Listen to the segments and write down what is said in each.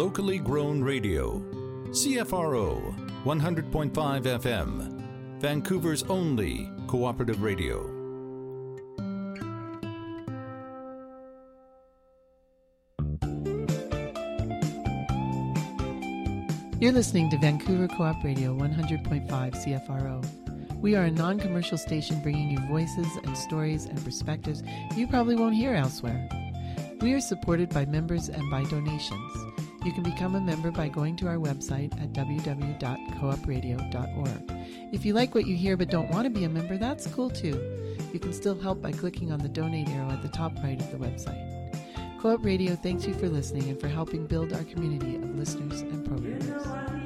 Locally grown radio. CFRO 100.5 FM. Vancouver's only cooperative radio. You're listening to Vancouver Co-op Radio 100.5 CFRO. We are a non-commercial station bringing you voices and stories and perspectives you probably won't hear elsewhere. We are supported by members and by donations. You can become a member by going to our website at www.coopradio.org. If you like what you hear but don't want to be a member, that's cool too. You can still help by clicking on the donate arrow at the top right of the website. Co-op Radio thanks you for listening and for helping build our community of listeners and programmers.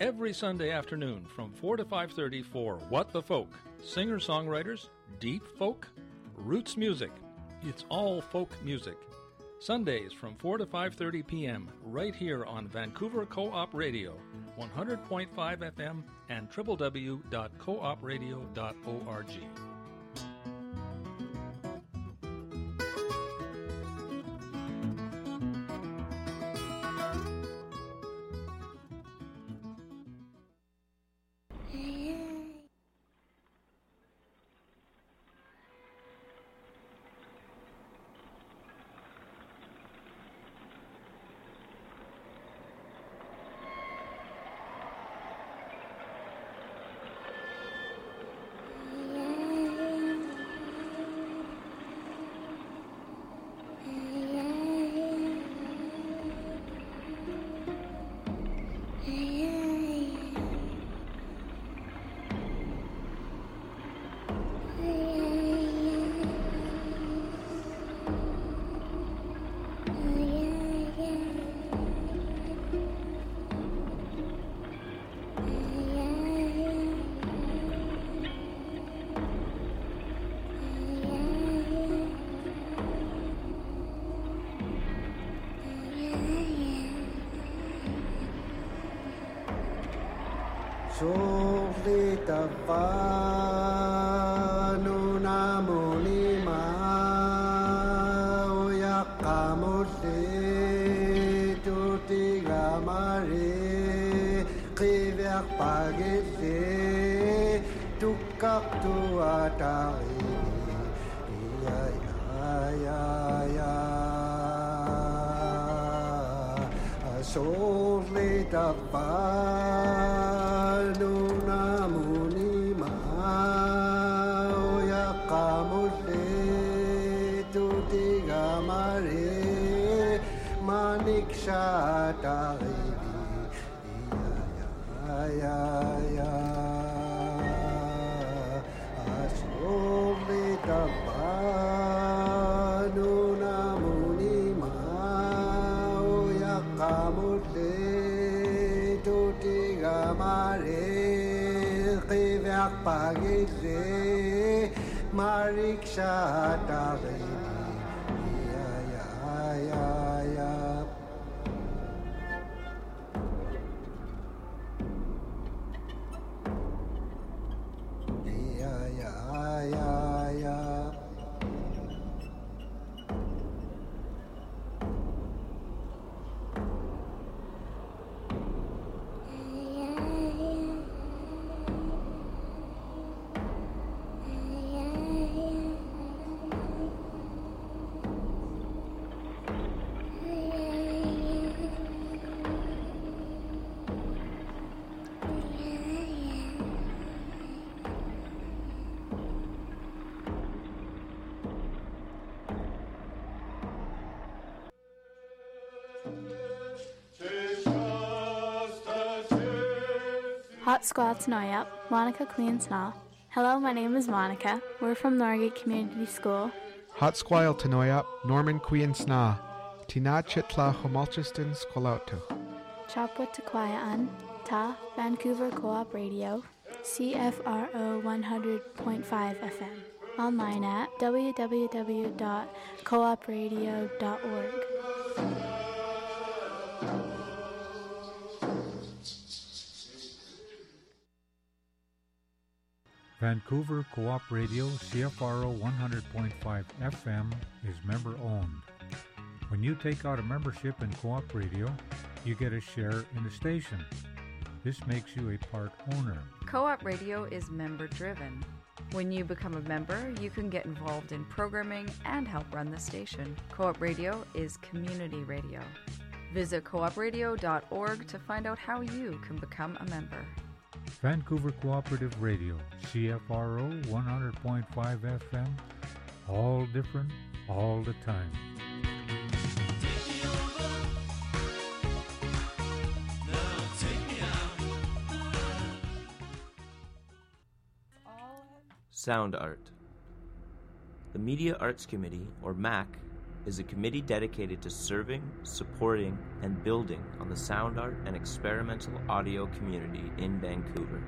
Every Sunday afternoon from 4 to 5:30 for What the Folk. Singer-songwriters, deep folk, roots music. It's all folk music. Sundays from 4 to 5:30 p.m. right here on Vancouver Co-op Radio, 100.5 FM and www.coopradio.org. riksha talevi ya ya ya asrovi tabanu namuni mao yakamute tuti gamare kivyak pagise mariksha talevi Hot Squad Noyup, Monica Queen Sna. Hello, my name is Monica. We're from Norgate Community School. Hot Squile Tanoyap, Norman Queen Sna. Tina Chitla Homolchiston Skolauto. Chopwa Taquaya Ta Vancouver Co-op Radio, CFRO 100.5 FM. Online at www.coopradio.org. Vancouver Co-op Radio CFRO 100.5 FM is member owned. When you take out a membership in Co-op Radio, you get a share in the station. This makes you a part owner. Co-op Radio is member driven. When you become a member, you can get involved in programming and help run the station. Co-op Radio is community radio. Visit coopradio.org to find out how you can become a member. Vancouver Cooperative Radio, CFRO 100.5 FM, all different, all the time. Sound Art. The Media Arts Committee, or MAC, is a committee dedicated to serving, supporting, and building on the sound art and experimental audio community in Vancouver.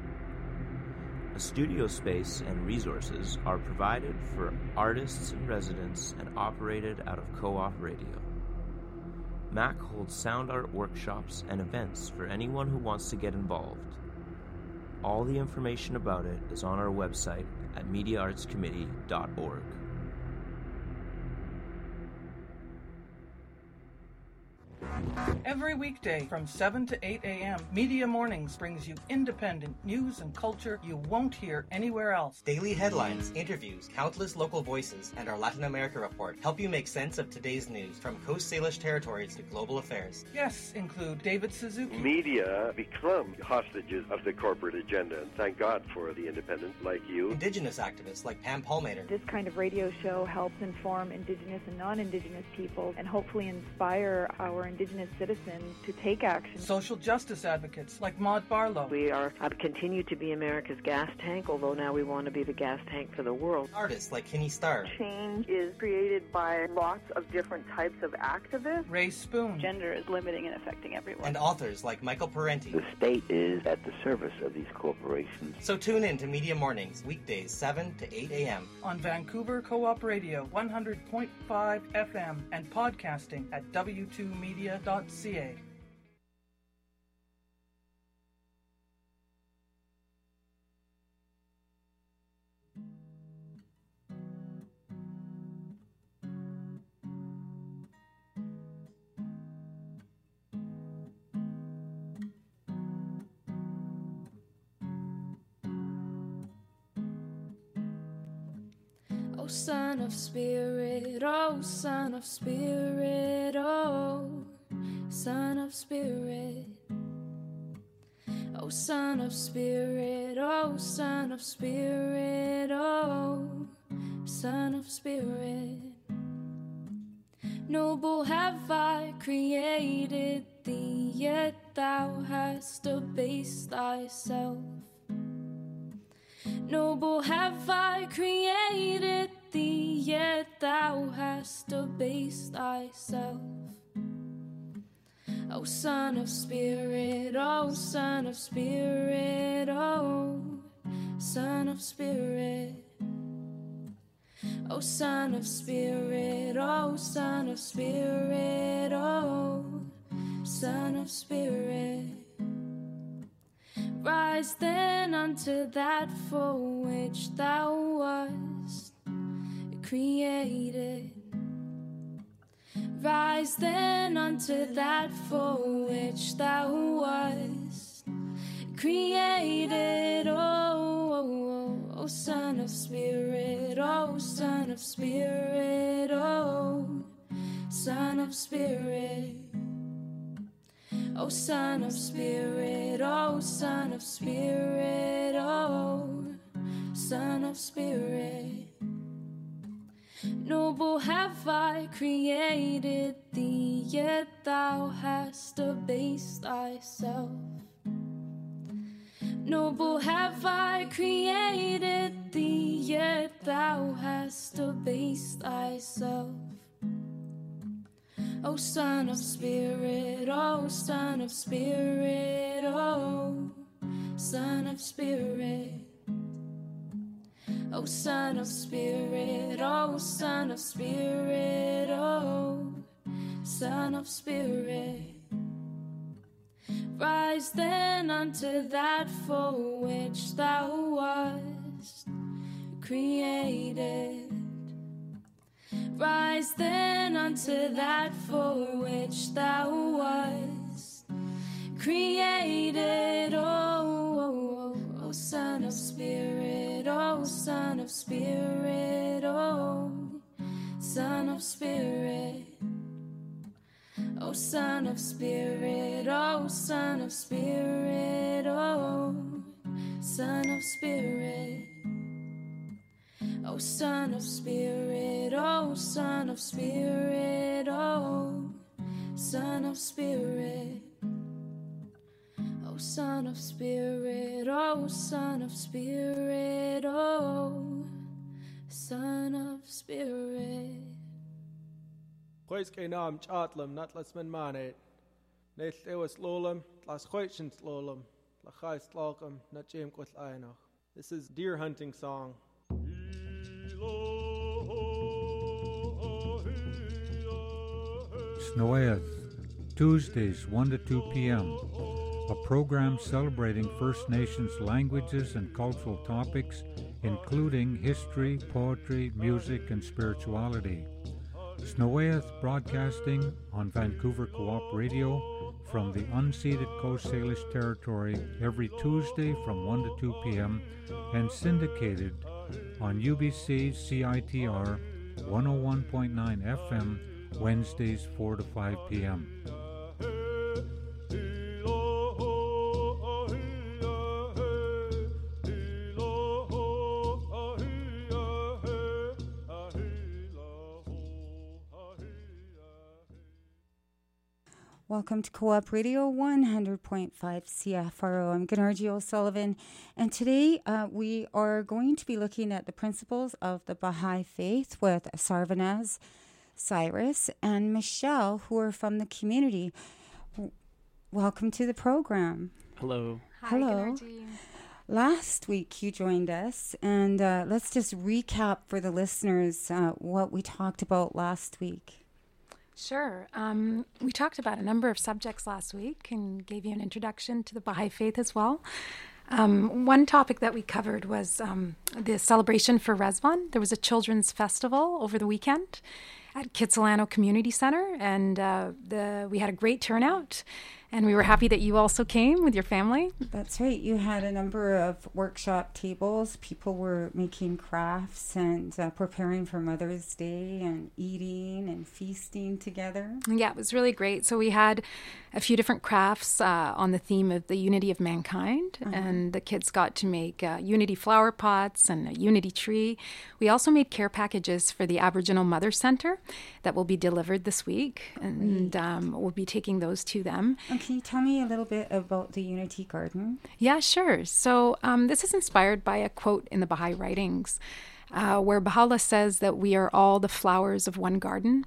A studio space and resources are provided for artists and residents and operated out of Co op Radio. MAC holds sound art workshops and events for anyone who wants to get involved. All the information about it is on our website at mediaartscommittee.org. Every weekday from 7 to 8 a.m., Media Mornings brings you independent news and culture you won't hear anywhere else. Daily headlines, interviews, countless local voices, and our Latin America report help you make sense of today's news from Coast Salish territories to global affairs. Guests include David Suzuki. Media become hostages of the corporate agenda, and thank God for the independent like you. Indigenous activists like Pam Palmater. This kind of radio show helps inform Indigenous and non Indigenous people and hopefully inspire our Indigenous citizens to take action. Social justice advocates like Maude Barlow. We are have continued to be America's gas tank, although now we want to be the gas tank for the world. Artists like Kinnie Starr. Change is created by lots of different types of activists. Rae Spoon. Gender is limiting and affecting everyone. And authors like Michael Parenti. The state is at the service of these corporations. So tune in to Media Mornings, weekdays 7 to 8 a.m. on Vancouver Co-op Radio 100.5 FM and podcasting at w2media.ca. Oh, son of spirit, oh, son of spirit, oh, son of spirit. Oh, son of spirit, oh, son of spirit, oh, son of spirit. Noble have I created thee, yet thou hast abased thyself. Noble have I created thee, yet thou hast abased thyself. O Son of Spirit, O Son of Spirit, O Son of Spirit. O Son of Spirit, O Son of Spirit, O Son of Spirit. Rise then unto that for which thou wast created. Rise then unto that for which thou wast created. Oh, oh, oh, oh, Son of Spirit, oh, Son of Spirit, oh, Son of Spirit. Oh, Son of Spirit, oh, Son of Spirit, oh, Son of Spirit. Noble have I created thee, yet thou hast abased thyself. Noble have I created thee, yet thou hast abased thyself. O Son of Spirit, O Son of Spirit, O Son of Spirit. O Son of Spirit, O Son of Spirit, O Son of Spirit. Rise then unto that for which thou wast created. Rise then unto that for which thou wast created. O, oh, oh, oh, Son of Spirit, oh, Son of Spirit, oh, Son of Spirit. Oh, Son of Spirit, oh, Son of Spirit, oh, Son of Spirit. Oh, Son of Spirit, oh, Son of Spirit, oh, Son of Spirit. Oh, Son of Spirit, oh, Son of Spirit, oh, Son of Spirit. Chweis gei nam chatlam nat las man manet. Neil ewas lolam, las chweitchens lolam, la chais logam, nat jem kwith ainach. This is deer hunting song. Snoeth, Tuesdays 1 to 2 p.m. A program celebrating First Nations languages and cultural topics, including history, poetry, music, and spirituality. Snowaeth broadcasting on Vancouver Co op Radio from the unceded Coast Salish Territory every Tuesday from 1 to 2 p.m. and syndicated on UBC CITR 101.9 FM Wednesdays 4 to 5 p.m. Welcome to Co op Radio 100.5 CFRO. I'm Gennardie O'Sullivan, and today uh, we are going to be looking at the principles of the Baha'i faith with Sarvanaz, Cyrus, and Michelle, who are from the community. W- Welcome to the program. Hello. Hello. Last week you joined us, and uh, let's just recap for the listeners uh, what we talked about last week. Sure. Um, we talked about a number of subjects last week and gave you an introduction to the Baha'i faith as well. Um, one topic that we covered was um, the celebration for Ridvan. There was a children's festival over the weekend at Kitsilano Community Center, and uh, the, we had a great turnout. And we were happy that you also came with your family. That's right. You had a number of workshop tables. People were making crafts and uh, preparing for Mother's Day and eating feasting together. Yeah, it was really great. So we had a few different crafts uh, on the theme of the unity of mankind, Uh-huh. and the kids got to make uh, unity flower pots and a unity tree. We also made care packages for the Aboriginal Mother Center that will be delivered this week, and um, we'll be taking those to them. And can you tell me a little bit about the Unity Garden? Yeah, sure. So um, this is inspired by a quote in the Baha'i writings, uh, where Baha'u'llah says that we are all the flowers of one garden.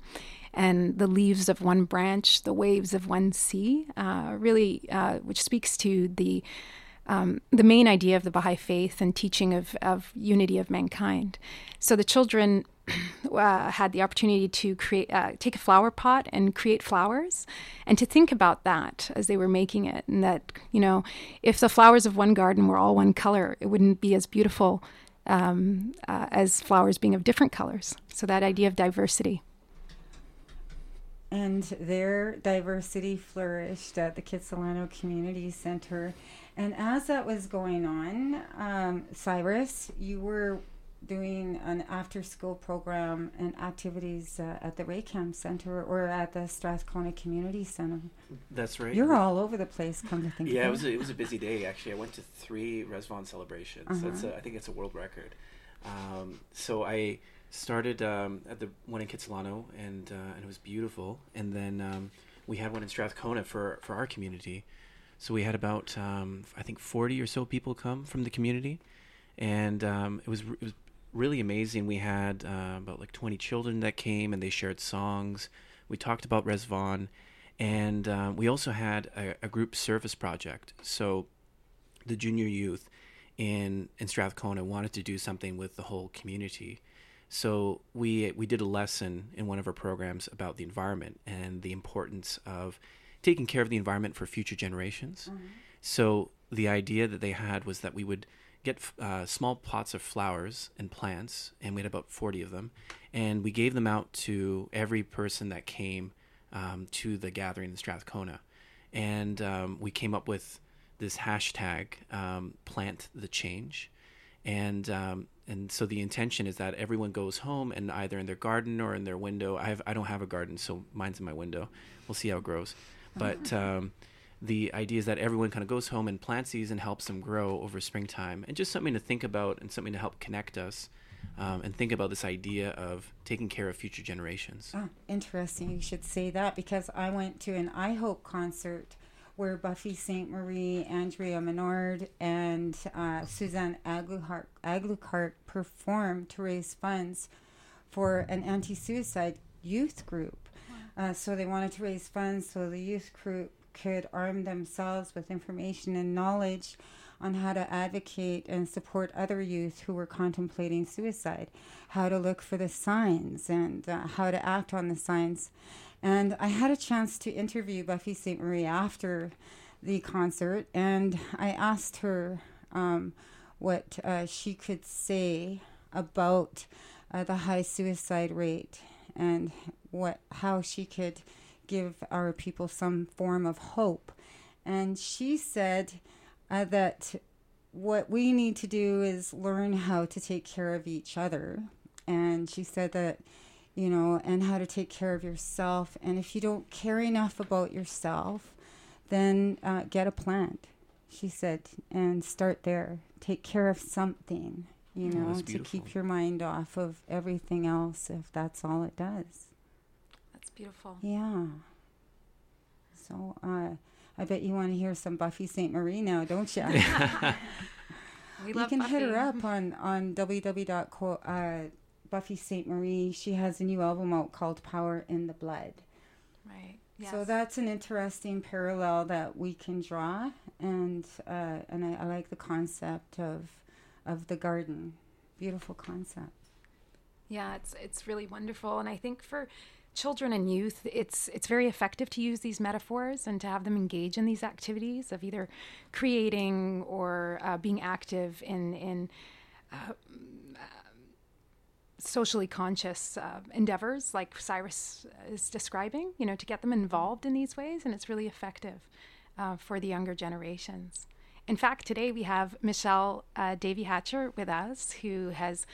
And the leaves of one branch, the waves of one sea, uh, really, uh, which speaks to the um, the main idea of the Baha'i faith and teaching of, of unity of mankind. So the children uh, had the opportunity to create, uh, take a flower pot and create flowers, and to think about that as they were making it, and that you know, if the flowers of one garden were all one color, it wouldn't be as beautiful um, uh, as flowers being of different colors. So that idea of diversity. And their diversity flourished at the Kitsilano Community Center. And as that was going on, um, Cyrus, you were doing an after school program and activities uh, at the Raycam Center or at the Strathcona Community Center. That's right. You're all over the place, come to think Yeah, of it was a, it was a busy day actually. I went to three Ridvan celebrations. That's Uh-huh. a, I think it's a world record. Um, so I started um, at the one in Kitsilano, and uh, and it was beautiful. And then um, we had one in Strathcona for for our community. So we had about um, I think forty or so people come from the community, and um, it was it was really amazing. We had uh, about like twenty children that came, and they shared songs. We talked about Ridvan, and uh, we also had a, a, group service project. So the junior youth in in Strathcona wanted to do something with the whole community. So we we did a lesson in one of our programs about the environment and the importance of taking care of the environment for future generations. Mm-hmm. So the idea that they had was that we would get uh, small pots of flowers and plants, and we had about 40 of them, and we gave them out to every person that came um, to the gathering in Strathcona. And um, we came up with this hashtag, um, plant the change. And um, and so the intention is that everyone goes home and either in their garden or in their window. I have I don't have a garden, so mine's in my window. We'll see how it grows. But um, the idea is that everyone kind of goes home and plants these and helps them grow over springtime, and just something to think about and something to help connect us. Um, and think about this idea of taking care of future generations. Oh, interesting. You should say that because I went to an I Hope concert where Buffy Sainte-Marie, Andrea Menard, and uh, Suzanne Aglukark performed to raise funds for an anti suicide youth group. Uh, so they wanted to raise funds so the youth group could arm themselves with information and knowledge on how to advocate and support other youth who were contemplating suicide, how to look for the signs and uh, how to act on the signs. And I had a chance to interview Buffy Sainte-Marie after the concert, and I asked her um, what uh, she could say about uh, the high suicide rate and what how she could give our people some form of hope. And she said uh, that what we need to do is learn how to take care of each other. And she said that, you know, and how to take care of yourself. And if you don't care enough about yourself, then uh, get a plant, she said, and start there. Take care of something, you oh, know, to keep your mind off of everything else if that's all it does. Beautiful. Yeah. So uh, I bet you want to hear some Buffy Sainte-Marie now, don't you? we you can Buffy. hit her up on on www. Uh, Buffy Sainte-Marie. She has a new album out called Power in the Blood. Right. Yes. So that's an interesting parallel that we can draw, and uh, and I, I like the concept of of the garden. Beautiful concept. Yeah, it's it's really wonderful, and I think for children and youth, it's it's very effective to use these metaphors and to have them engage in these activities of either creating or uh, being active in in uh, socially conscious uh, endeavors, like Cyrus is describing. You know, to get them involved in these ways, and it's really effective uh, for the younger generations. In fact, today we have Michelle uh, Davy Hatcher with us, who has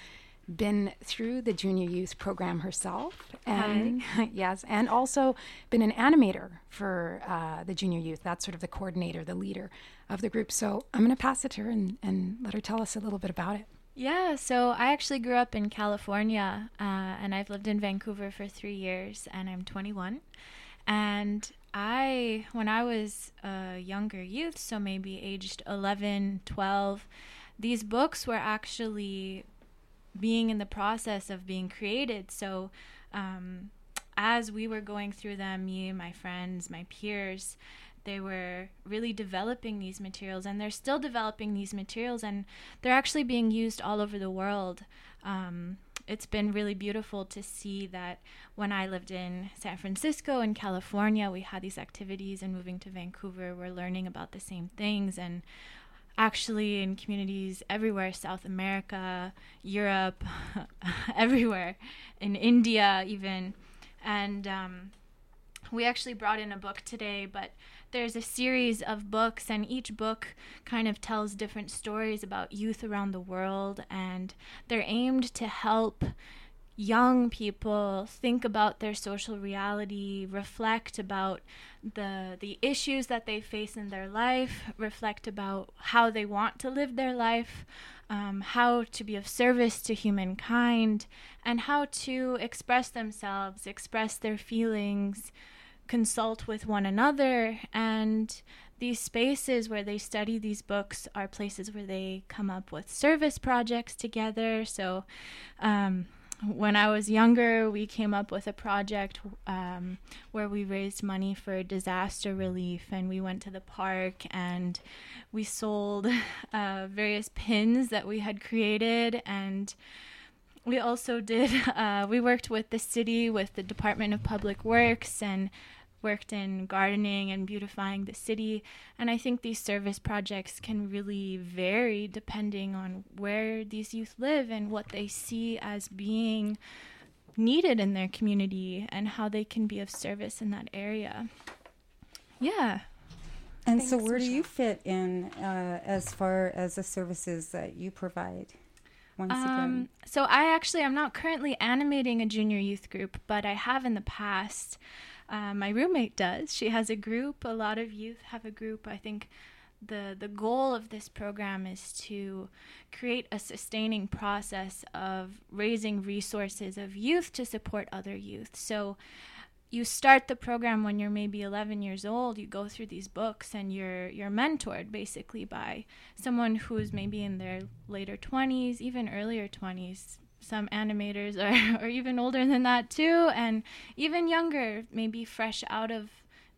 been through the junior youth program herself, and yes, and also been an animator for uh, the junior youth. That's sort of the coordinator, the leader of the group. So I'm going to pass it to her and, and let her tell us a little bit about it. Yeah, so I actually grew up in California, uh, and I've lived in Vancouver for three years, and I'm 21. And I, when I was a younger youth, so maybe aged 11, 12, these books were actually being in the process of being created. So, um, as we were going through them, me, my friends, my peers, they were really developing these materials, and they're still developing these materials, and they're actually being used all over the world. Um, it's been really beautiful to see that when I lived in San Francisco and California, we had these activities, and moving to Vancouver, we're learning about the same things. And actually in communities everywhere South America, Europe, everywhere, in India, even. And um, we actually brought in a book today, but there's a series of books, and each book kind of tells different stories about youth around the world, and they're aimed to help young people think about their social reality, reflect about the the issues that they face in their life, reflect about how they want to live their life, um, how to be of service to humankind, and how to express themselves, express their feelings, consult with one another, and these spaces where they study these books are places where they come up with service projects together. So, um, when I was younger, we came up with a project um, where we raised money for disaster relief, and we went to the park and we sold uh, various pins that we had created, and we also did. Uh, we worked with the city, with the Department of Public Works, and worked in gardening and beautifying the city. And I think these service projects can really vary depending on where these youth live and what they see as being needed in their community and how they can be of service in that area. Yeah. And Thanks, so, where Michelle. do you fit in uh, as far as the services that you provide? Once um, again. So, I actually, I'm not currently animating a junior youth group, but I have in the past. Uh, my roommate does. She has a group. A lot of youth have a group. I think the the goal of this program is to create a sustaining process of raising resources of youth to support other youth. So you start the program when you're maybe 11 years old you go through these books and you're you're mentored basically by someone who's maybe in their later 20s even earlier 20s some animators are, are even older than that too, and even younger, maybe fresh out of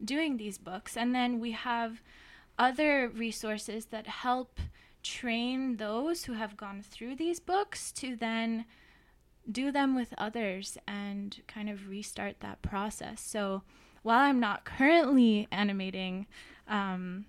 doing these books. And then we have other resources that help train those who have gone through these books to then do them with others and kind of restart that process. So while I'm not currently animating, um,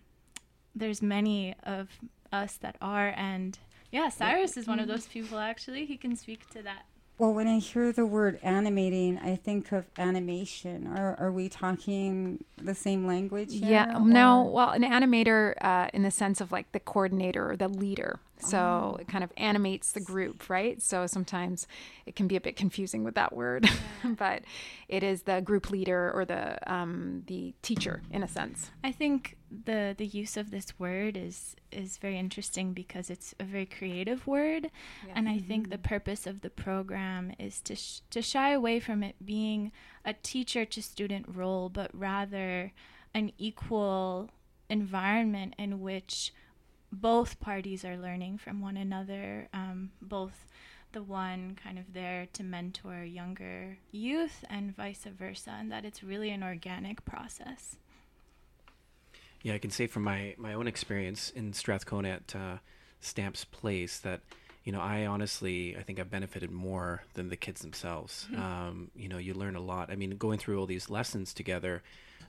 there's many of us that are, and yeah, Cyrus is one of those people, actually. He can speak to that. Well, when I hear the word animating, I think of animation. Are, are we talking the same language? yeah. No. Well, an animator, uh, in the sense of like the coordinator or the leader. So oh. it kind of animates the group, right? So sometimes it can be a bit confusing with that word, yeah. but it is the group leader or the um, the teacher in a sense. I think the the use of this word is is very interesting because it's a very creative word, yeah. and I mm-hmm. think the purpose of the program is to sh- to shy away from it being a teacher to student role, but rather an equal environment in which both parties are learning from one another, um, both the one kind of there to mentor younger youth and vice versa, and that it's really an organic process. Yeah, I can say from my, my own experience in Strathcona at uh, Stamps Place that, you know, I honestly, I think I've benefited more than the kids themselves. Mm-hmm. Um, you know, you learn a lot. I mean, going through all these lessons together,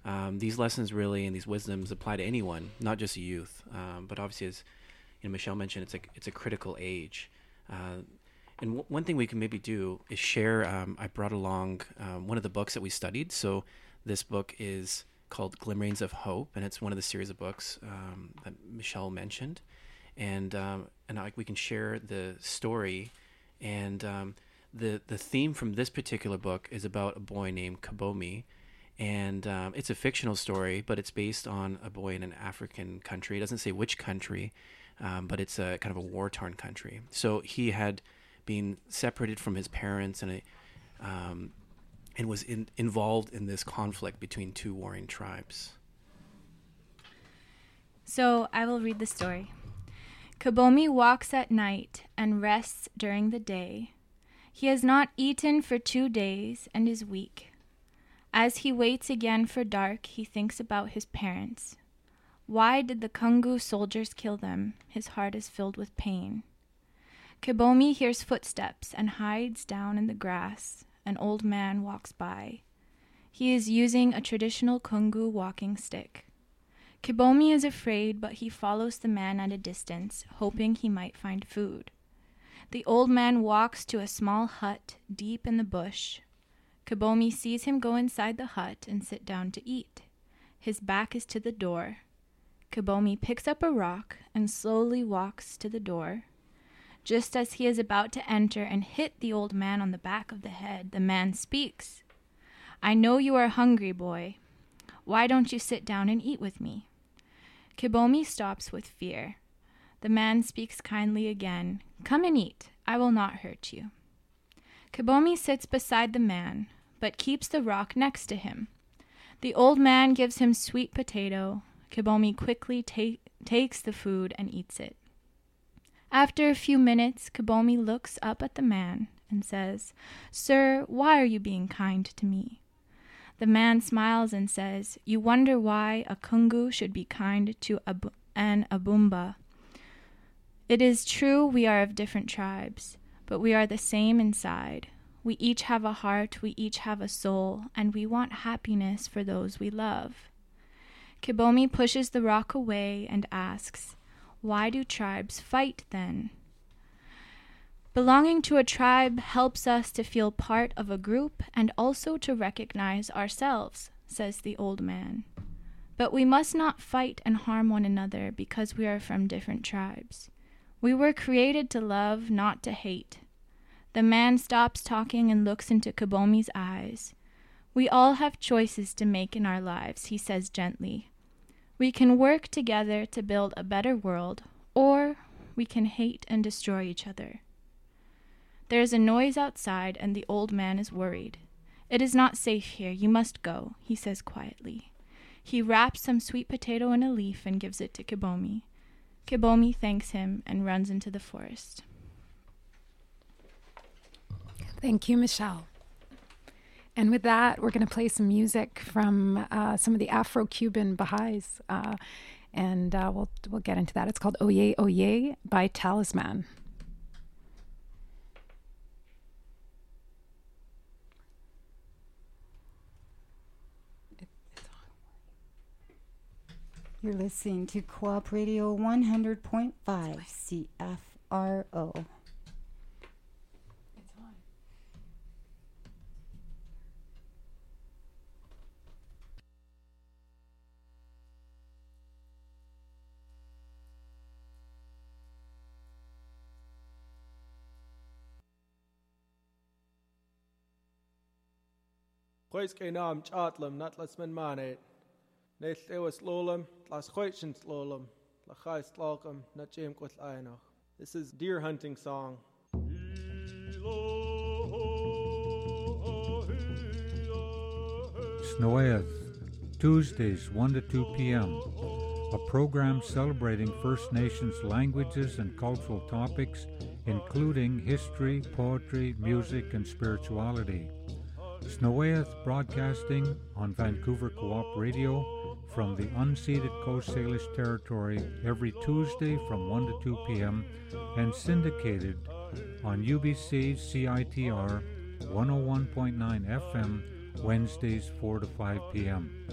um, these lessons really and these wisdoms apply to anyone, not just youth. Um, but obviously, as you know, Michelle mentioned, it's a it's a critical age. Uh, and w- one thing we can maybe do is share. Um, I brought along um, one of the books that we studied. So this book is called Glimmerings of Hope, and it's one of the series of books um, that Michelle mentioned. And um, and I, we can share the story and the the theme from this particular book is about a boy named Kibomi and um, it's a fictional story, but it's based on a boy in an African country. It doesn't say which country, um, but it's a kind of a war torn country. So he had been separated from his parents and um, and was in, involved in this conflict between two warring tribes. So I will read the story. Kibomi walks at night and rests during the day. He has not eaten for two days and is weak. As he waits again for dark, he thinks about his parents. Why did the Kungu soldiers kill them? His heart is filled with pain. Kibomi hears footsteps and hides down in the grass. An old man walks by. He is using a traditional Kungu walking stick. Kibomi is afraid, but he follows the man at a distance, hoping he might find food. The old man walks to a small hut deep in the bush, Kibomi sees him go inside the hut and sit down to eat. His back is to the door. Kibomi picks up a rock and slowly walks to the door. Just as he is about to enter and hit the old man on the back of the head, the man speaks. I know you are hungry, boy. Why don't you sit down and eat with me? Kibomi stops with fear. The man speaks kindly again. Come and eat. I will not hurt you. Kibomi sits beside the man, but keeps the rock next to him. The old man gives him sweet potato. Kibomi quickly ta- takes the food and eats it. After a few minutes, Kibomi looks up at the man and says, Sir, why are you being kind to me? The man smiles and says, You wonder why a Kungu should be kind to an Abumba. It is true we are of different tribes, but we are the same inside. We each have a heart, we each have a soul, and we want happiness for those we love. Kibomi pushes the rock away and asks, Why do tribes fight then? Belonging to a tribe helps us to feel part of a group and also to recognize ourselves, says the old man. But we must not fight and harm one another because we are from different tribes. We were created to love, not to hate. The man stops talking and looks into Kibomi's eyes. We all have choices to make in our lives, he says gently. We can work together to build a better world, or we can hate and destroy each other. There is a noise outside, and the old man is worried. It is not safe here. You must go, he says quietly. He wraps some sweet potato in a leaf and gives it to Kibomi. Kibomi thanks him and runs into the forest. Thank you, Michelle. And with that, we're going to play some music from uh, some of the Afro Cuban Baha'is, uh, and uh, we'll, we'll get into that. It's called Oye Oye by Talisman. You're listening to Co-op Radio 100.5 CFRO. Khois ke nam chatlam nat las men manet. Neil ewas lolam, las khoichin lolam, la khais tlakam na jem kwat ainach. This is deer hunting song. Snoeth, Tuesdays 1 to 2 p.m. A program celebrating First Nations languages and cultural topics, including history, poetry, music, and spirituality. Snowaeth broadcasting on Vancouver Co-op Radio from the unceded Coast Salish territory every Tuesday from 1 to 2 p.m. and syndicated on UBC CITR 101.9 FM Wednesdays 4 to 5 p.m.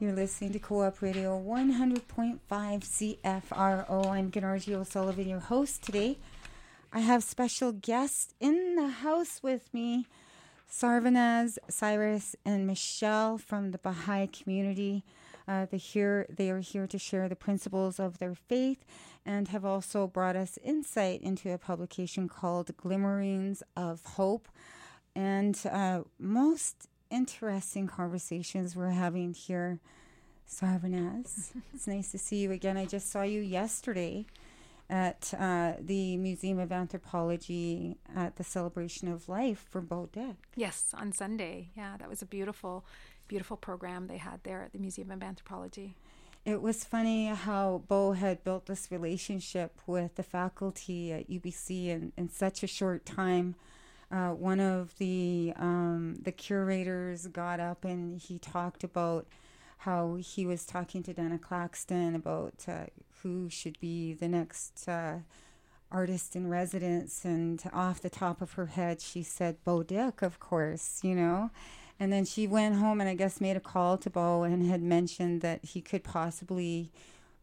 You're listening to Co op Radio 100.5 CFRO. I'm Gunargie O'Sullivan, your host today. I have special guests in the house with me Sarvanaz, Cyrus, and Michelle from the Baha'i community. Uh, they, here, they are here to share the principles of their faith and have also brought us insight into a publication called Glimmerings of Hope. And uh, most interesting conversations we're having here. Sarvanaz, it's nice to see you again. I just saw you yesterday at uh, the Museum of Anthropology at the Celebration of Life for Beau Dick. Yes, on Sunday. Yeah, that was a beautiful, beautiful program they had there at the Museum of Anthropology. It was funny how Beau had built this relationship with the faculty at UBC in, in such a short time. Uh, one of the um, the curators got up and he talked about how he was talking to Dana Claxton about uh, who should be the next uh, artist in residence, and off the top of her head, she said Beau Dick, of course, you know. And then she went home and I guess made a call to Beau and had mentioned that he could possibly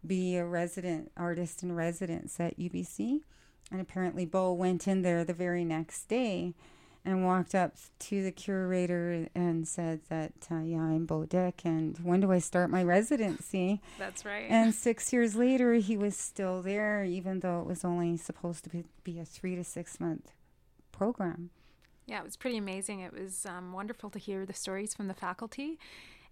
be a resident artist in residence at UBC. And apparently, Beau went in there the very next day and walked up to the curator and said that, uh, yeah, I'm Beau Dick, and when do I start my residency? That's right. And six years later, he was still there, even though it was only supposed to be, be a three to six month program. Yeah, it was pretty amazing. It was um, wonderful to hear the stories from the faculty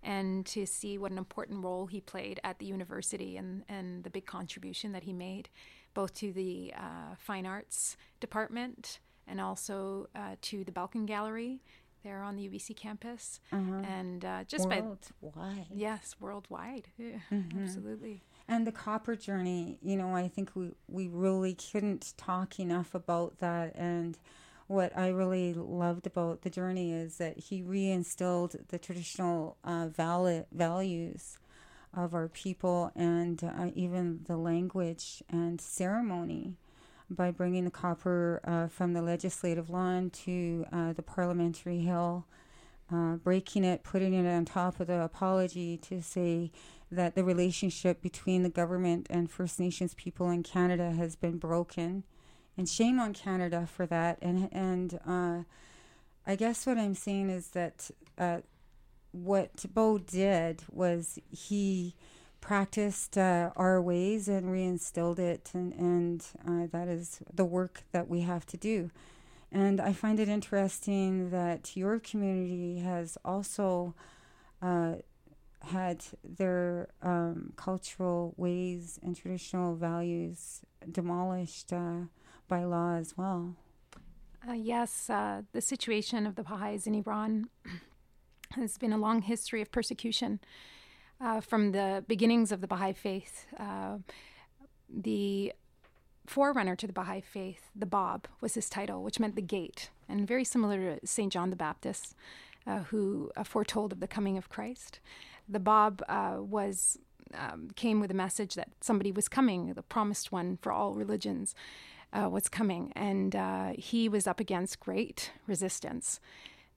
and to see what an important role he played at the university and, and the big contribution that he made both to the uh, fine arts department and also uh, to the Belkin Gallery there on the UBC campus, uh-huh. and uh, just worldwide. by yes, worldwide, yeah, Mhm. absolutely. And the copper journey, you know, I think we, we really couldn't talk enough about that. And what I really loved about the journey is that he reinstilled the traditional uh, val- values of our people and uh, even the language and ceremony by bringing the copper uh, from the legislative lawn to uh, the parliamentary hill, uh, breaking it, putting it on top of the apology to say that the relationship between the government and First Nations people in Canada has been broken. And shame on Canada for that. And, and uh, I guess what I'm saying is that uh, what Beau did was he practiced uh, our ways and reinstilled it, and, and uh, that is the work that we have to do. And I find it interesting that your community has also uh, had their um, cultural ways and traditional values demolished uh, by law as well. Uh, yes, uh, the situation of the Baha'is in Iran has been a long history of persecution. Uh, from the beginnings of the Baha'i faith, uh, the forerunner to the Baha'i faith, the Bab, was his title, which meant the gate, and very similar to St. John the Baptist, uh, who foretold of the coming of Christ. The Bab uh, was um, came with a message that somebody was coming, the promised one for all religions uh, was coming, and uh, he was up against great resistance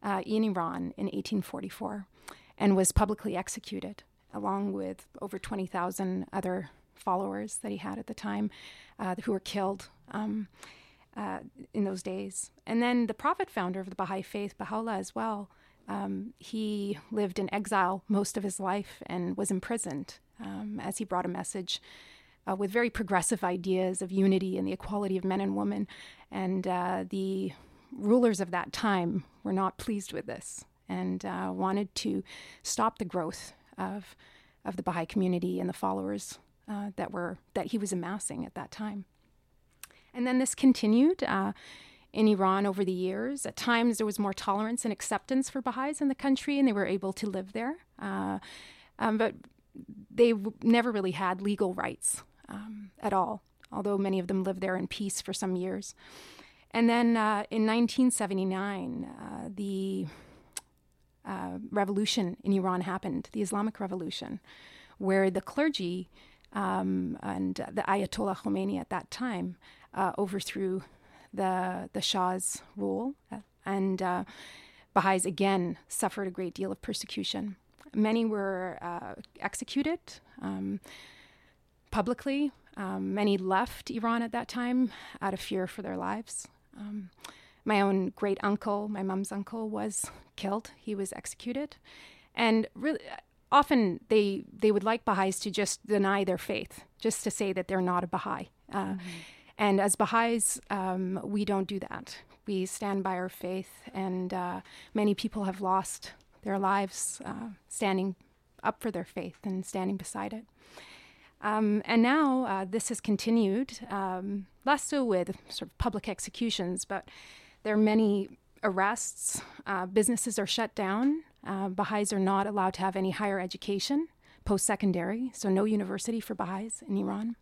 uh, in Iran in 1844, and was publicly executed along with over 20,000 other followers that he had at the time uh, who were killed um, uh, in those days. And then the prophet founder of the Baha'i faith, Baha'u'llah, as well, um, he lived in exile most of his life and was imprisoned um, as he brought a message uh, with very progressive ideas of unity and the equality of men and women. And uh, the rulers of that time were not pleased with this and uh, wanted to stop the growth of of the Baha'i community and the followers uh, that were that he was amassing at that time. And then this continued uh, in Iran over the years. At times, there was more tolerance and acceptance for Baha'is in the country, and they were able to live there. Uh, um, but they w- never really had legal rights um, at all, although many of them lived there in peace for some years. And then uh, in 1979, uh, the uh, revolution in Iran happened, the Islamic Revolution, where the clergy um, and the Ayatollah Khomeini at that time uh, overthrew the the Shah's rule, and uh, Baha'is again suffered a great deal of persecution many were uh, executed um, publicly. Um, many left Iran at that time out of fear for their lives. Um, my own great uncle, my mom's uncle, was killed. He was executed, and really, often they they would like Baha'is to just deny their faith, just to say that they're not a Baha'i. Uh, mm-hmm. And as Baha'is, um, we don't do that. We stand by our faith, and uh, many people have lost their lives uh, standing up for their faith and standing beside it. Um, and now uh, this has continued, um, less so with sort of public executions, but there are many arrests. Uh, businesses are shut down. Uh, Baha'is are not allowed to have any higher education, post secondary, so no university for Baha'is in Iran.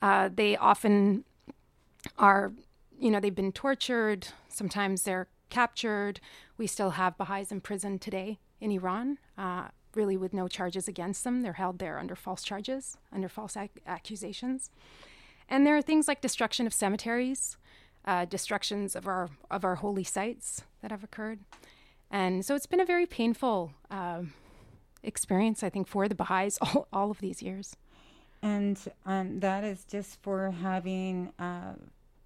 Uh, they often are, you know, they've been tortured. Sometimes they're captured. We still have Baha'is in prison today in Iran, uh, really with no charges against them. They're held there under false charges, under false ac- accusations. And there are things like destruction of cemeteries, uh, destructions of our of our holy sites that have occurred. And so it's been a very painful uh, experience, I think, for the Baha'is all, all of these years. And um, that is just for having uh,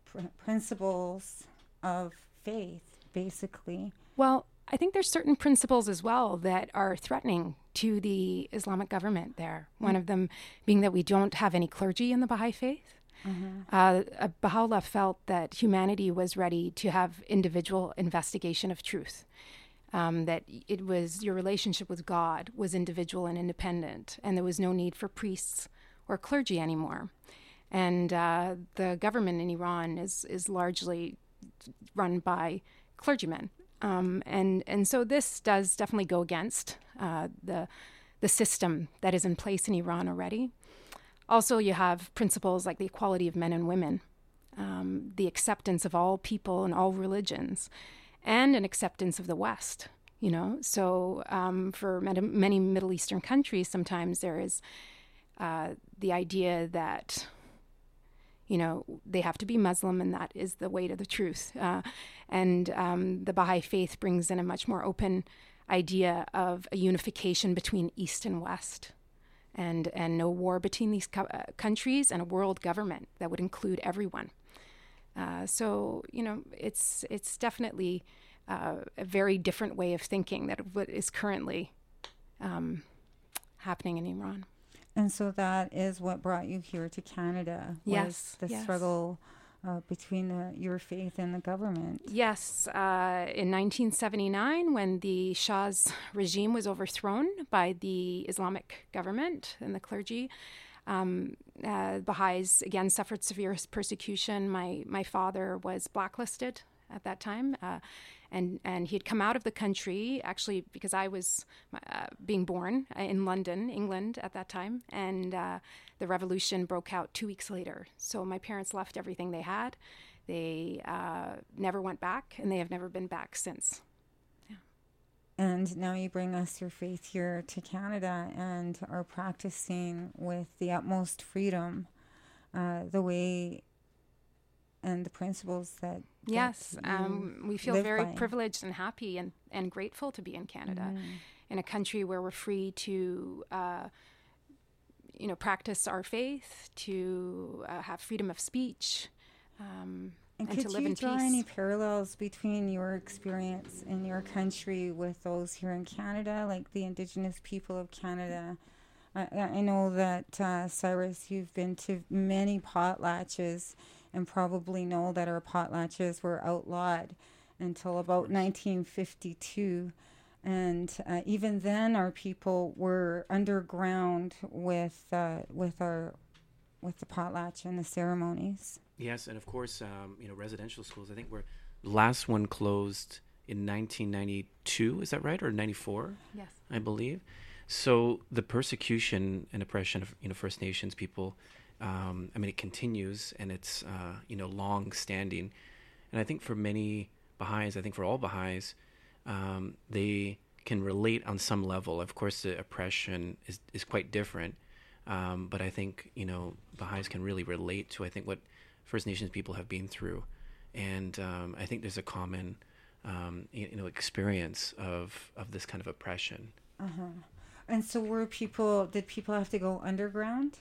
pr- principles of faith, basically. Well, I think there's certain principles as well that are threatening to the Islamic government there. Mm-hmm. One of them being that we don't have any clergy in the Baha'i faith. Mm-hmm. Uh, Baha'u'llah felt that humanity was ready to have individual investigation of truth um, that it was your relationship with God was individual and independent, and there was no need for priests or clergy anymore. And uh, the government in Iran is is largely run by clergymen, um, and and so this does definitely go against uh, the the system that is in place in Iran already. Also, you have principles like the equality of men and women, um, the acceptance of all people and all religions, and an acceptance of the West. You know, so um, for many Middle Eastern countries, sometimes there is uh, the idea that you know they have to be Muslim, and that is the way to the truth. Uh, and um, the Baha'i faith brings in a much more open idea of a unification between East and West, and and no war between these co- uh, countries, and a world government that would include everyone. Uh, so you know, it's it's definitely uh, a very different way of thinking that what is currently um, happening in Iran. And so that is what brought you here to Canada. yes, the yes. struggle uh, between the, your faith and the government. Yes, uh, in 1979, when the Shah's regime was overthrown by the Islamic government and the clergy, um, uh, Baha'is again suffered severe persecution. My my father was blacklisted at that time. Uh, and, and he had come out of the country actually because I was uh, being born in London, England at that time, and uh, the revolution broke out two weeks later. So my parents left everything they had. They uh, never went back, and they have never been back since. And now you bring us your faith here to Canada and are practicing with the utmost freedom, uh, the way and the principles that. Yes, um, we feel very by. privileged and happy and, and grateful to be in Canada, mm. in a country where we're free to. Uh, you know, practice our faith, to uh, have freedom of speech, um, and, and could to live you in draw peace. any parallels between your experience in your country with those here in Canada, like the Indigenous people of Canada? I, I know that uh, Cyrus, you've been to many potlatches and probably know that our potlatches were outlawed until about 1952. And uh, even then, our people were underground with uh, with our with the potlatch and the ceremonies. Yes, and of course, um, you know, residential schools. I think we're the last one closed in 1992. Is that right, or 94? Yes, I believe. So the persecution and oppression of you know First Nations people um, I mean, it continues and it's uh, you know long standing, and I think for many Baha'is, I think for all Baha'is, um, they can relate on some level. Of course, the oppression is is quite different, um, but I think you know Baha'is can really relate to I think what First Nations people have been through, and um, I think there's a common um, you know experience of of this kind of oppression Uh huh. And so, were people? Did people have to go underground?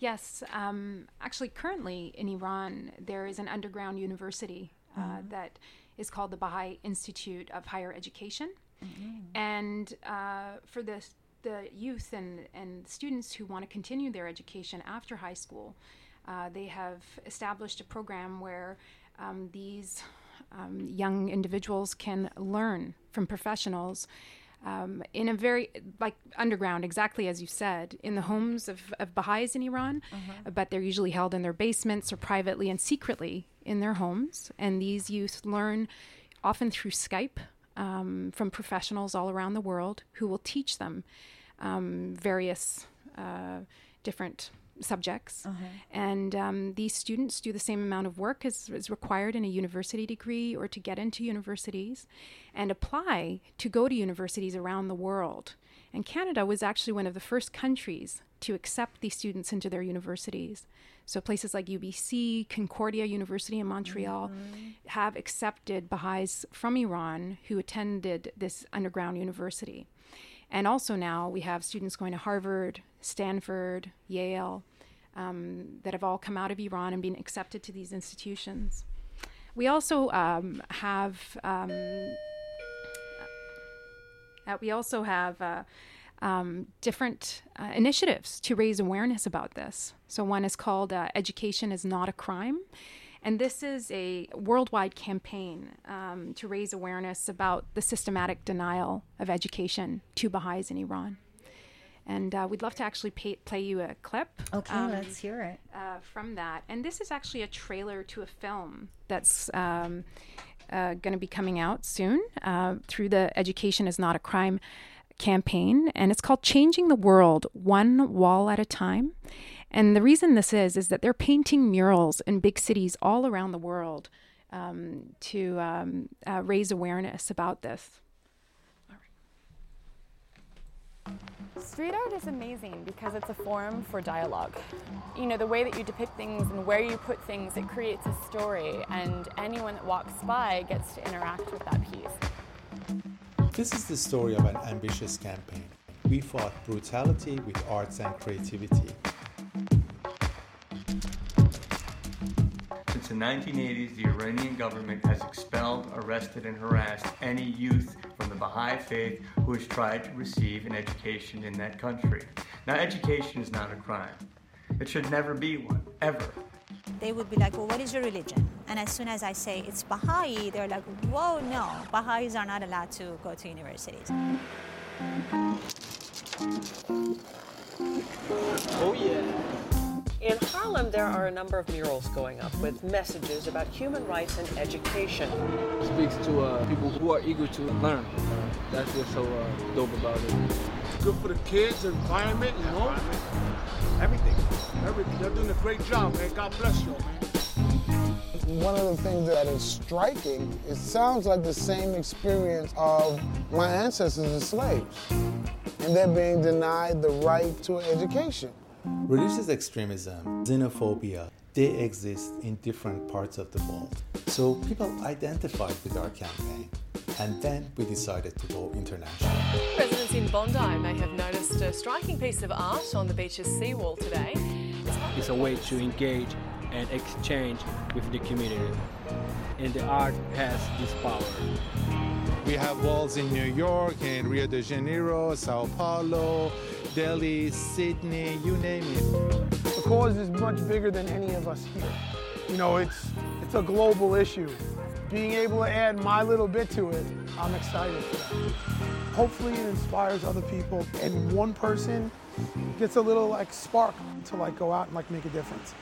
Yes, um, actually, currently in Iran, there is an underground university uh, Mhm. that is called the Baha'i Institute of Higher Education. Mhm. And uh, for the, the youth and, and students who want to continue their education after high school, uh, they have established a program where um, these um, young individuals can learn from professionals um, in a very like underground, exactly as you said, in the homes of, of Baha'is in Iran, Uh-huh. but they're usually held in their basements or privately and secretly in their homes. And these youth learn often through Skype um, from professionals all around the world who will teach them um, various uh, different subjects. Uh-huh. And um, these students do the same amount of work as is required in a university degree or to get into universities and apply to go to universities around the world. And Canada was actually one of the first countries to accept these students into their universities. So places like UBC, Concordia University in Montreal have accepted Baha'is from Iran who attended this underground university. And also now we have students going to Harvard, Stanford, Yale, um, that have all come out of Iran and been accepted to these institutions. We also um, have um, uh, we also have uh, um, different uh, initiatives to raise awareness about this. So one is called uh, "Education is Not a Crime." And this is a worldwide campaign um, to raise awareness about the systematic denial of education to Baha'is in Iran. And uh, we'd love to actually pay, play you a clip. Okay, um, let's hear it. uh, from that. And this is actually a trailer to a film that's um, uh, going to be coming out soon uh, through the Education is Not a Crime campaign. And it's called Changing the World One Wall at a Time. And the reason this is, is that they're painting murals in big cities all around the world um, to um, uh, raise awareness about this. Street art is amazing because it's a forum for dialogue. You know, the way that you depict things and where you put things, it creates a story, and anyone that walks by gets to interact with that piece. This is the story of an ambitious campaign. We fought brutality with arts and creativity. The 1980s, the Iranian government has expelled, arrested, and harassed any youth from the Baha'i faith who has tried to receive an education in that country. Now, education is not a crime. It should never be one, ever. They would be like, well, what is your religion? And as soon as I say it's Baha'i, they're like, whoa, no, Baha'is are not allowed to go to universities. Oh, yeah. In Harlem, there are a number of murals going up with messages about human rights and education. It speaks to uh, people who are eager to learn. That's what's so uh, dope about it. Good for the kids, environment, you know? Everything. Everything. They're doing a great job, man. God bless you, man. One of the things that is striking, it sounds like the same experience of my ancestors as slaves. And they're being denied the right to an education. Religious extremism, xenophobia, they exist in different parts of the world. So people identified with our campaign, and then we decided to go international. Residents in Bondi may have noticed a striking piece of art on the beach's seawall today. It's a way to engage and exchange with the community. And the art has this power. We have walls in New York, in Rio de Janeiro, Sao Paulo, Delhi, Sydney, you name it. The cause is much bigger than any of us here. You know, it's it's a global issue. Being able to add my little bit to it, I'm excited for that. Hopefully it inspires other people and one person gets a little like spark to like go out and like make a difference.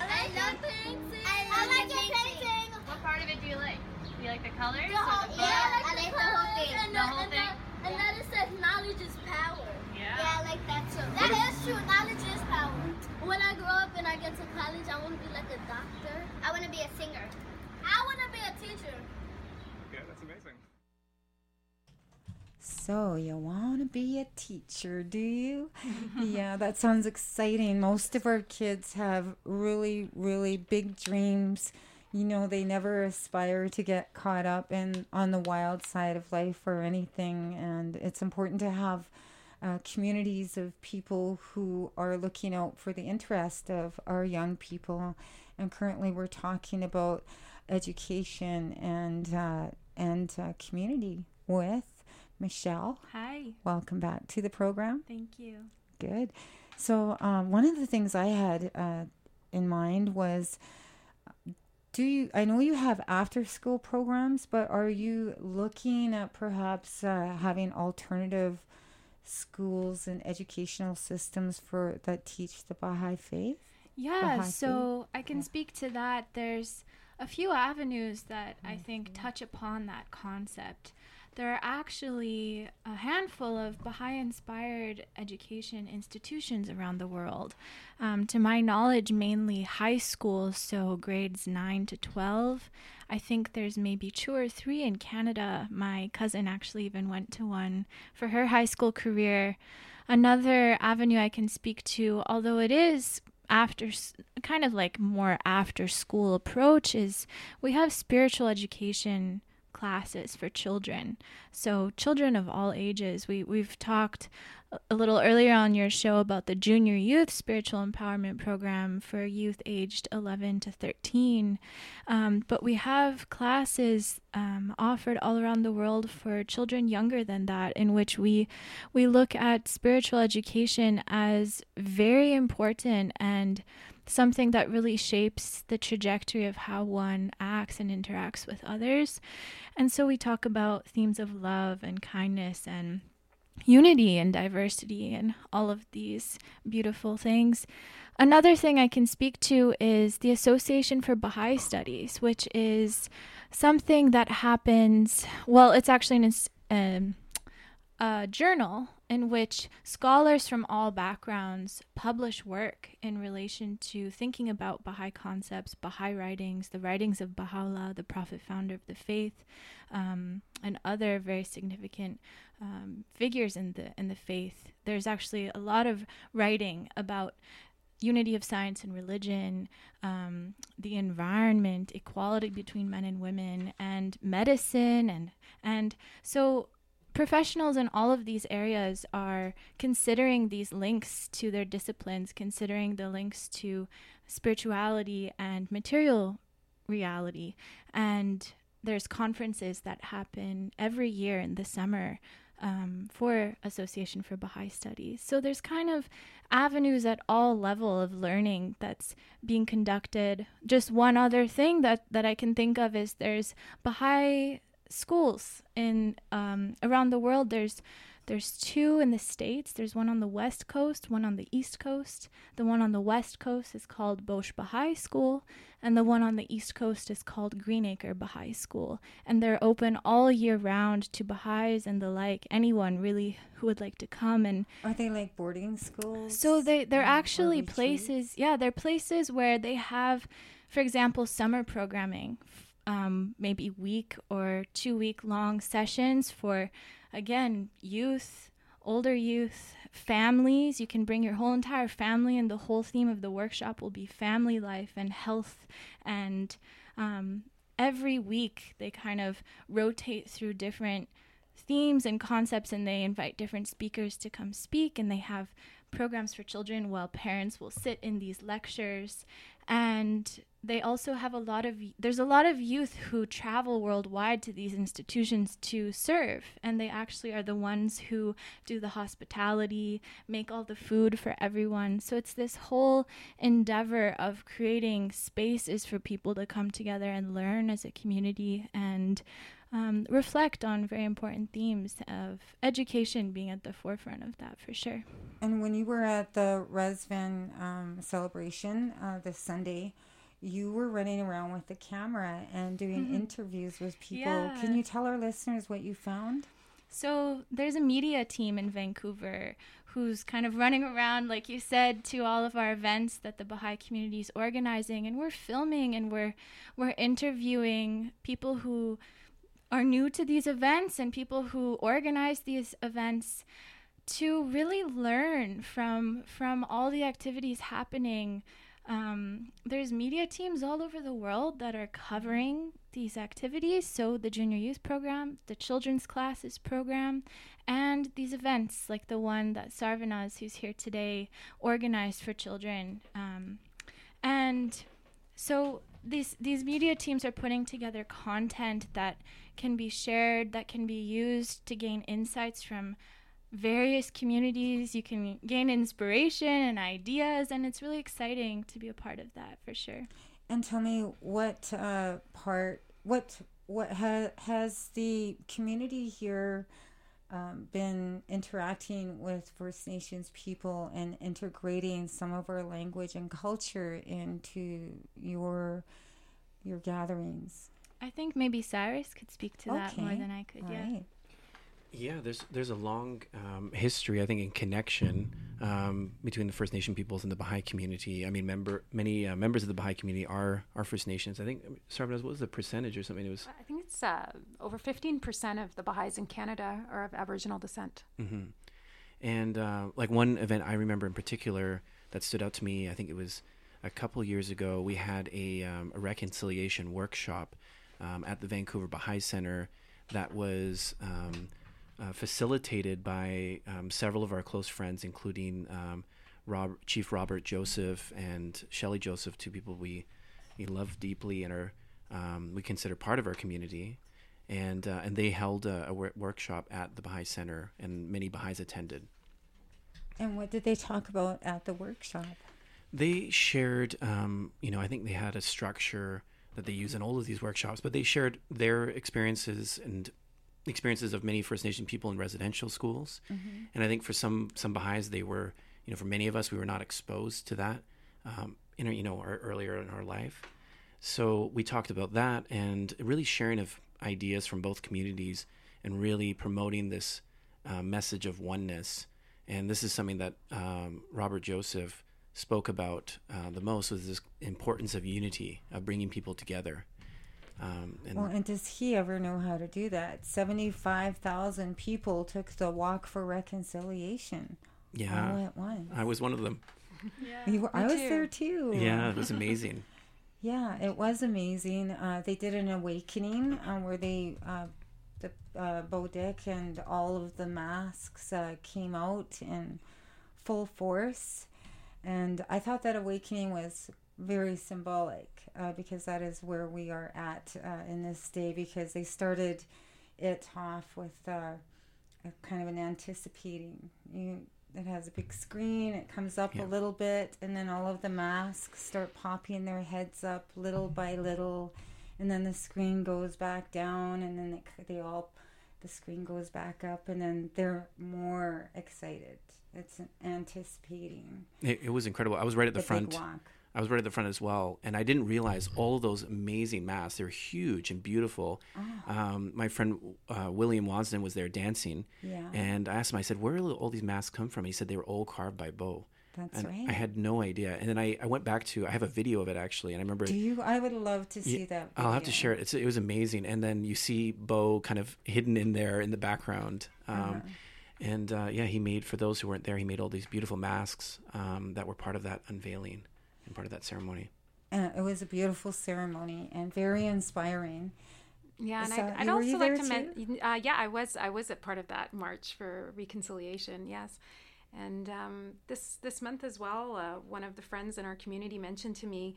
I love painting. I, like painting. What part of it do you like? Do you like the colors? The whole, or the yeah, book? I like the whole thing. And the whole thing. And then it says knowledge is power. Yeah. Yeah, I like that too. That is true. Knowledge is power. When I grow up and I get to college, I want to be like a doctor. I want to be a singer. I want to be a teacher. Yeah, that's amazing. So, you want to be a teacher, do you? yeah, that sounds exciting. Most of our kids have really, really big dreams, you know they never aspire to get caught up in on the wild side of life or anything and it's important to have uh, communities of people who are looking out for the interest of our young people and currently we're talking about education and uh, and uh, community with Michelle. Hi. Welcome back to the program. Thank you. Good. So um, one of the things I had uh, in mind was do you i know you have after school programs but are you looking at perhaps uh, having alternative schools and educational systems for that teach the baha'i faith Yeah, Baha'i so I can speak to that. There's a few avenues that I think touch upon that concept. There are actually a handful of Baha'i inspired education institutions around the world. Um, to my knowledge, mainly high schools, so grades 9 to 12. I think there's maybe two or three in Canada. My cousin actually even went to one for her high school career. Another avenue I can speak to, although it is after kind of like more after school approach is we have spiritual education classes for children. So children of all ages we we've talked a- little earlier on your show about the junior youth spiritual empowerment program for youth aged 11 to 13 um, but we have classes um, offered all around the world for children younger than that in which we we look at spiritual education as very important and something that really shapes the trajectory of how one acts and interacts with others. And so we talk about themes of love and kindness and unity and diversity and all of these beautiful things. Another thing I can speak to is the Association for Baha'i Studies, which is something that happens, well, it's actually an, um, a journal in which scholars from all backgrounds publish work in relation to thinking about Baha'i concepts, Baha'i writings, the writings of Baha'u'llah, the prophet founder of the faith, um, and other very significant um, figures in the in the faith. There's actually a lot of writing about unity of science and religion, um, the environment, equality between men and women, and medicine, and and so professionals in all of these areas are considering these links to their disciplines, considering the links to spirituality and material reality. And there's conferences that happen every year in the summer um, for Association for Baha'i Studies. So there's kind of avenues at all level of learning that's being conducted. Just one other thing that, that I can think of is there's Baha'i schools in um, around the world. There's there's two in the states. There's one on the west coast, one on the east coast. The one on the west coast is called Bosch Baha'i School, and the one on the east coast is called Green Acre Baha'i School. And they're open all year round to Baha'is and the like. Anyone really who would like to come and are they like boarding schools? so they they're actually places. Yeah, they're places where they have, for example, summer programming, um, maybe week or two week long sessions for, again, youth, older youth, families. You can bring your whole entire family, and the whole theme of the workshop will be family life and health. And um, every week they kind of rotate through different themes and concepts and they invite different speakers to come speak and they have programs for children while parents will sit in these lectures and they also have a lot of there's a lot of youth who travel worldwide to these institutions to serve. And they actually are the ones who do the hospitality make all the food for everyone. So it's this whole endeavor of creating spaces for people to come together and learn as a community and um, reflect on very important themes of education being at the forefront of that for sure. And when you were at the Ridvan um, celebration uh, this Sunday, you were running around with the camera and doing Mhm. interviews with people. Yeah. Can you tell our listeners what you found? So there's a media team in Vancouver who's kind of running around, like you said, to all of our events that the Baha'i community is organizing, and we're filming and we're we're interviewing people who are new to these events and people who organize these events to really learn from from all the activities happening um, there's media teams all over the world that are covering these activities. So the junior youth program, the children's classes program, and these events like the one that Sarvanaz, who's here today, organized for children. Um, and so these these media teams are putting together content that can be shared, that can be used to gain insights from various communities. You can gain inspiration and ideas, and it's really exciting to be a part of that for sure. And tell me what uh, part, what what ha- has the community here um, been interacting with First Nations people and integrating some of our language and culture into your your gatherings? I think maybe Cyrus could speak to that more than I could. All yeah. right. Yeah, there's there's a long um, history, I think, in connection um, between the First Nation peoples and the Baha'i community. I mean, member many uh, members of the Baha'i community are are First Nations. I think, Sarvanaz, what was the percentage or something? It was. I think it's uh, over 15% of the Baha'is in Canada are of Aboriginal descent. hmm And uh, like one event I remember in particular that stood out to me, I think it was a couple years ago. We had a, um, a reconciliation workshop um, at the Vancouver Baha'i Center that was um, uh, facilitated by um, several of our close friends, including um, Rob, Chief Robert Joseph and Shelley Joseph, two people we we love deeply and are um, we consider part of our community. And uh, and they held a, a wor- workshop at the Baha'i Center, and many Baha'is attended. And what did they talk about at the workshop? They shared, um, you know, I think they had a structure that they use in all of these workshops, but they shared their experiences and experiences of many First Nation people in residential schools. Mhm. And I think for some some Baha'is, they were, you know, for many of us, we were not exposed to that, um, in you know, our, earlier in our life. So we talked about that and really sharing of ideas from both communities and really promoting this uh, message of oneness. And this is something that um, Robert Joseph spoke about uh, the most was this importance of unity, of bringing people together. Um, and well, and does he ever know how to do that? 75,000 people took the walk for reconciliation. yeah, All at once. I was one of them. You were, I was there too. Yeah, it was amazing. Yeah, it was amazing. Uh, they did an awakening uh, where they, uh, the uh, Bodek and all of the masks uh, came out in full force. And I thought that awakening was very symbolic uh, because that is where we are at uh, in this day because they started it off with uh, a kind of an anticipating. You, it has a big screen, it comes up Yeah. a little bit, and then all of the masks start popping their heads up little by little, and then the screen goes back down, and then it, they all, the screen goes back up, and then they're more excited. It's anticipating. It, it was incredible. I was right at the, The front. walk. I was right at the front as well, and I didn't realize all of those amazing masks. They're huge and beautiful. Oh. Um, my friend uh, William Wasden was there dancing, Yeah. and I asked him. I said, "Where did all these masks come from?" He said they were all carved by Beau. That's and right. I had no idea. And then I, I went back to I have a video of it actually, and I remember. Do you? I would love to see Yeah, that. I'll have to share it. It's, it was amazing. And then you see Beau kind of hidden in there in the background. Um, Uh-huh. And uh, yeah, he made, for those who weren't there, he made all these beautiful masks um, that were part of that unveiling and part of that ceremony. Uh, it was a beautiful ceremony and very inspiring. Yeah, and So, I'd, I'd you- were also like to mention. Uh, yeah, I was. I was a part of that march for reconciliation. Yes, and um, this this month as well, uh, one of the friends in our community mentioned to me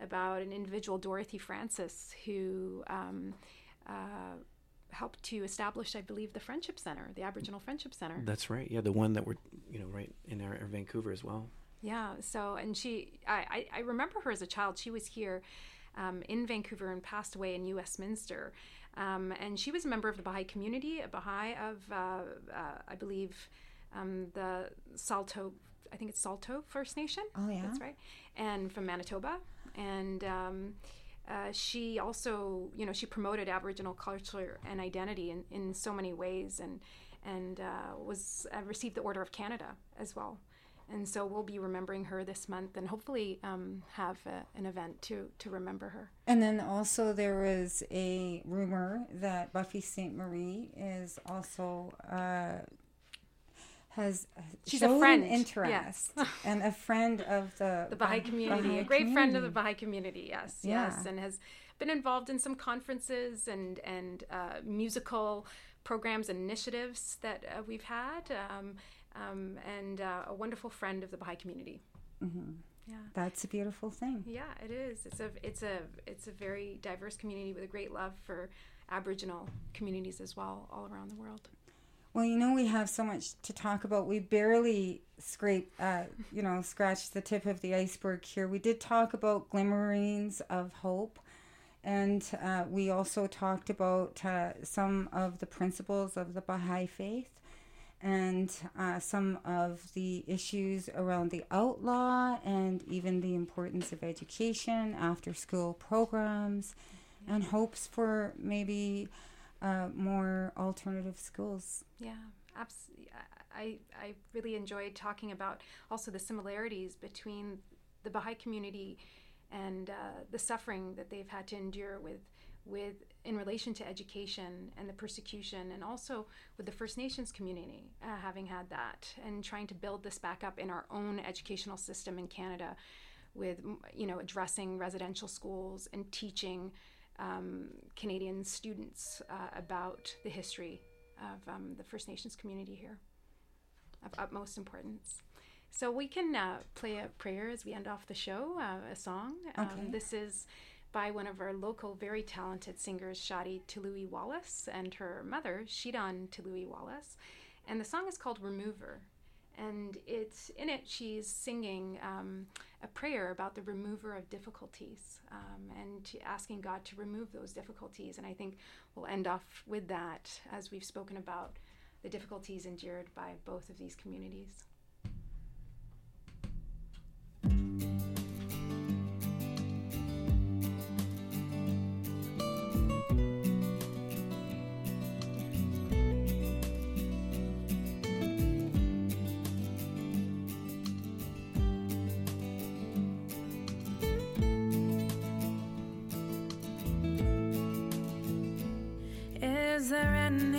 about an individual, Dorothy Francis, who um, uh, helped to establish, I believe, the Friendship Center, the Aboriginal Friendship Center. That's right. Yeah, the one that we're, you know, right in our, our Vancouver as well. Yeah. So, and she, I, I, I remember her as a child. She was here um, in Vancouver and passed away in New Westminster. Um, and she was a member of the Baha'i community, a Baha'i of, uh, uh, I believe, um, the Saulteaux, I think it's Saulteaux First Nation. Oh, yeah? That's right. And from Manitoba. And um, uh, she also, you know, she promoted Aboriginal culture and identity in, in so many ways and, and uh, was uh, received the Order of Canada as well. And so we'll be remembering her this month and hopefully um, have a, an event to, to remember her. And then also there was a rumor that Buffy Sainte-Marie is also uh, has She's a friend, interest yes. and a friend of the the Baha'i community, Baha'i a great friend of the community. Baha'i community. Yes, Yeah. yes, and has been involved in some conferences and and uh, musical programs and initiatives that uh, we've had, um, um, and uh, a wonderful friend of the Baha'i community. Mhm. Yeah. That's a beautiful thing. Yeah, it is. It's a it's a it's a very diverse community with a great love for Aboriginal communities as well, all around the world. Well, you know, we have so much to talk about. We barely scrape, uh, you know, scratch the tip of the iceberg here. We did talk about glimmerings of hope, and uh, we also talked about uh, some of the principles of the Baha'i faith and uh, some of the issues around the outlaw and even the importance of education, after school programs, and hopes for maybe uh, more alternative schools. Yeah, absolutely. I, I really enjoyed talking about also the similarities between the Baha'i community and uh, the suffering that they've had to endure with, with in relation to education and the persecution, and also with the First Nations community uh, having had that, and trying to build this back up in our own educational system in Canada, with you know addressing residential schools and teaching um, Canadian students uh, about the history of um, the First Nations community here of utmost importance. So we can uh, play a prayer as we end off the show, uh, a song. Okay. Um, this is by one of our local, very talented singers, Shadi Toloui Wallace, and her mother, Shidan Toloui Wallace. And the song is called Remover. And it's in it, she's singing um, a prayer about the remover of difficulties um, and asking God to remove those difficulties. And I think we'll end off with that as we've spoken about the difficulties endured by both of these communities. There any